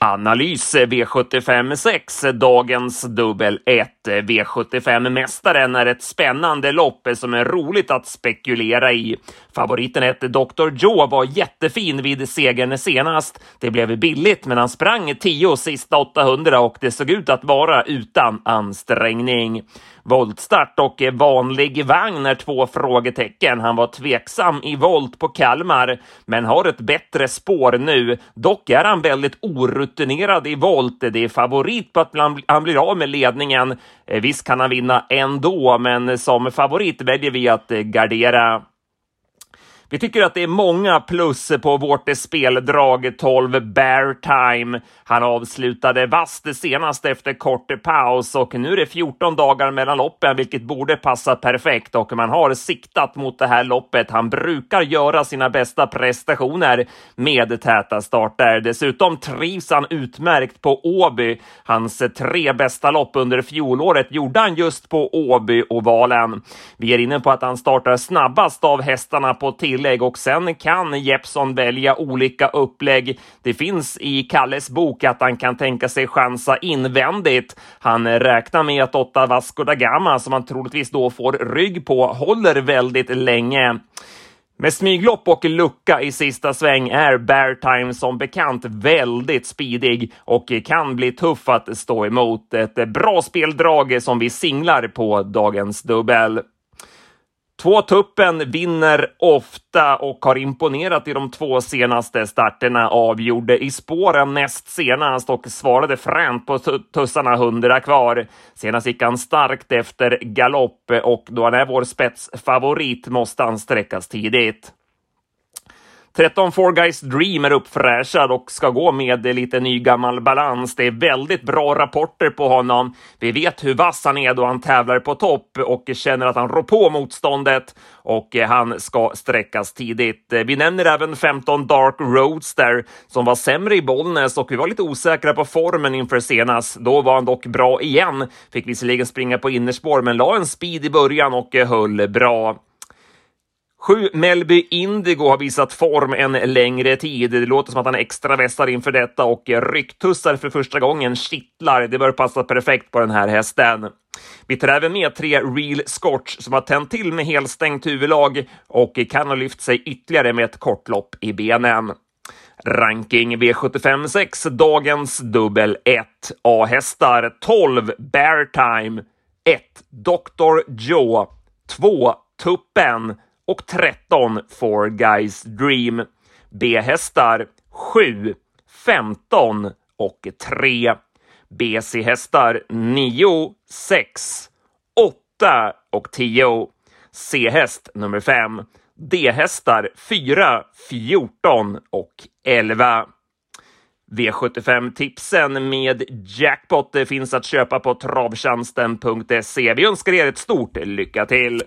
Analys eh, V75 6, eh, dagens dubbel 1. Eh, V75-mästaren är ett spännande lopp som är roligt att spekulera i. Favoriten 1, Dr. Joe, var jättefin vid segern senast. Det blev billigt, men han sprang 10 sista 800 och det såg ut att vara utan ansträngning. Voltstart och vanlig vagn är två frågetecken. Han var tveksam i volt på Kalmar, men har ett bättre spår nu. Dock är han väldigt orutinerad rutinerad i volt. Det är favorit på att han blir av med ledningen. Eh, visst kan han vinna ändå, men som favorit väljer vi att eh, gardera. Vi tycker att det är många plus på vårt speldrag 12 Bear Time. Han avslutade vasst senast efter kort paus och nu är det 14 dagar mellan loppen, vilket borde passa perfekt och man har siktat mot det här loppet. Han brukar göra sina bästa prestationer med täta starter. Dessutom trivs han utmärkt på Åby. Hans tre bästa lopp under fjolåret gjorde han just på Åby-ovalen. Vi är inne på att han startar snabbast av hästarna på till tillägg och sen kan Jeppson välja olika upplägg. Det finns i Kalles bok att han kan tänka sig chansa invändigt. Han räknar med att åtta Vasco da Gama, som han troligtvis då får rygg på, håller väldigt länge. Med smyglopp och lucka i sista sväng är Bear Time som bekant väldigt speedig och kan bli tuff att stå emot. Ett bra speldrag som vi singlar på dagens dubbel. Två tuppen vinner ofta och har imponerat i de två senaste starterna. Avgjorde i spåren näst senast och svarade fränt på tussarna hundra kvar. Senast gick han starkt efter galopp och då han är vår spetsfavorit måste han sträckas tidigt. 13 Four Guys Dream är uppfräschad och ska gå med lite ny gammal balans. Det är väldigt bra rapporter på honom. Vi vet hur vass han är då han tävlar på topp och känner att han rår på motståndet och eh, han ska sträckas tidigt. Eh, vi nämner även 15 Dark Roadster som var sämre i Bollnäs och vi var lite osäkra på formen inför senast. Då var han dock bra igen. Fick visserligen springa på innerspår, men la en speed i början och eh, höll bra. Sju Melby Indigo har visat form en längre tid. Det låter som att han är extra vässar inför detta och rycktussar för första gången kittlar. Det bör passa perfekt på den här hästen. Vi tar även med tre Real Scotch som har tänt till med helstängt huvudlag och kan ha lyft sig ytterligare med ett kortlopp i benen. Ranking V75 6, dagens dubbel 1. A-hästar 12 Bear Time 1 Dr. Joe 2 Tuppen och 13 Four Guys Dream. B-hästar 7, 15 och 3. BC-hästar 9, 6, 8 och 10. C-häst nummer 5. D-hästar 4, 14 och 11. V75-tipsen med jackpot finns att köpa på travtjänsten.se. Vi önskar er ett stort lycka till!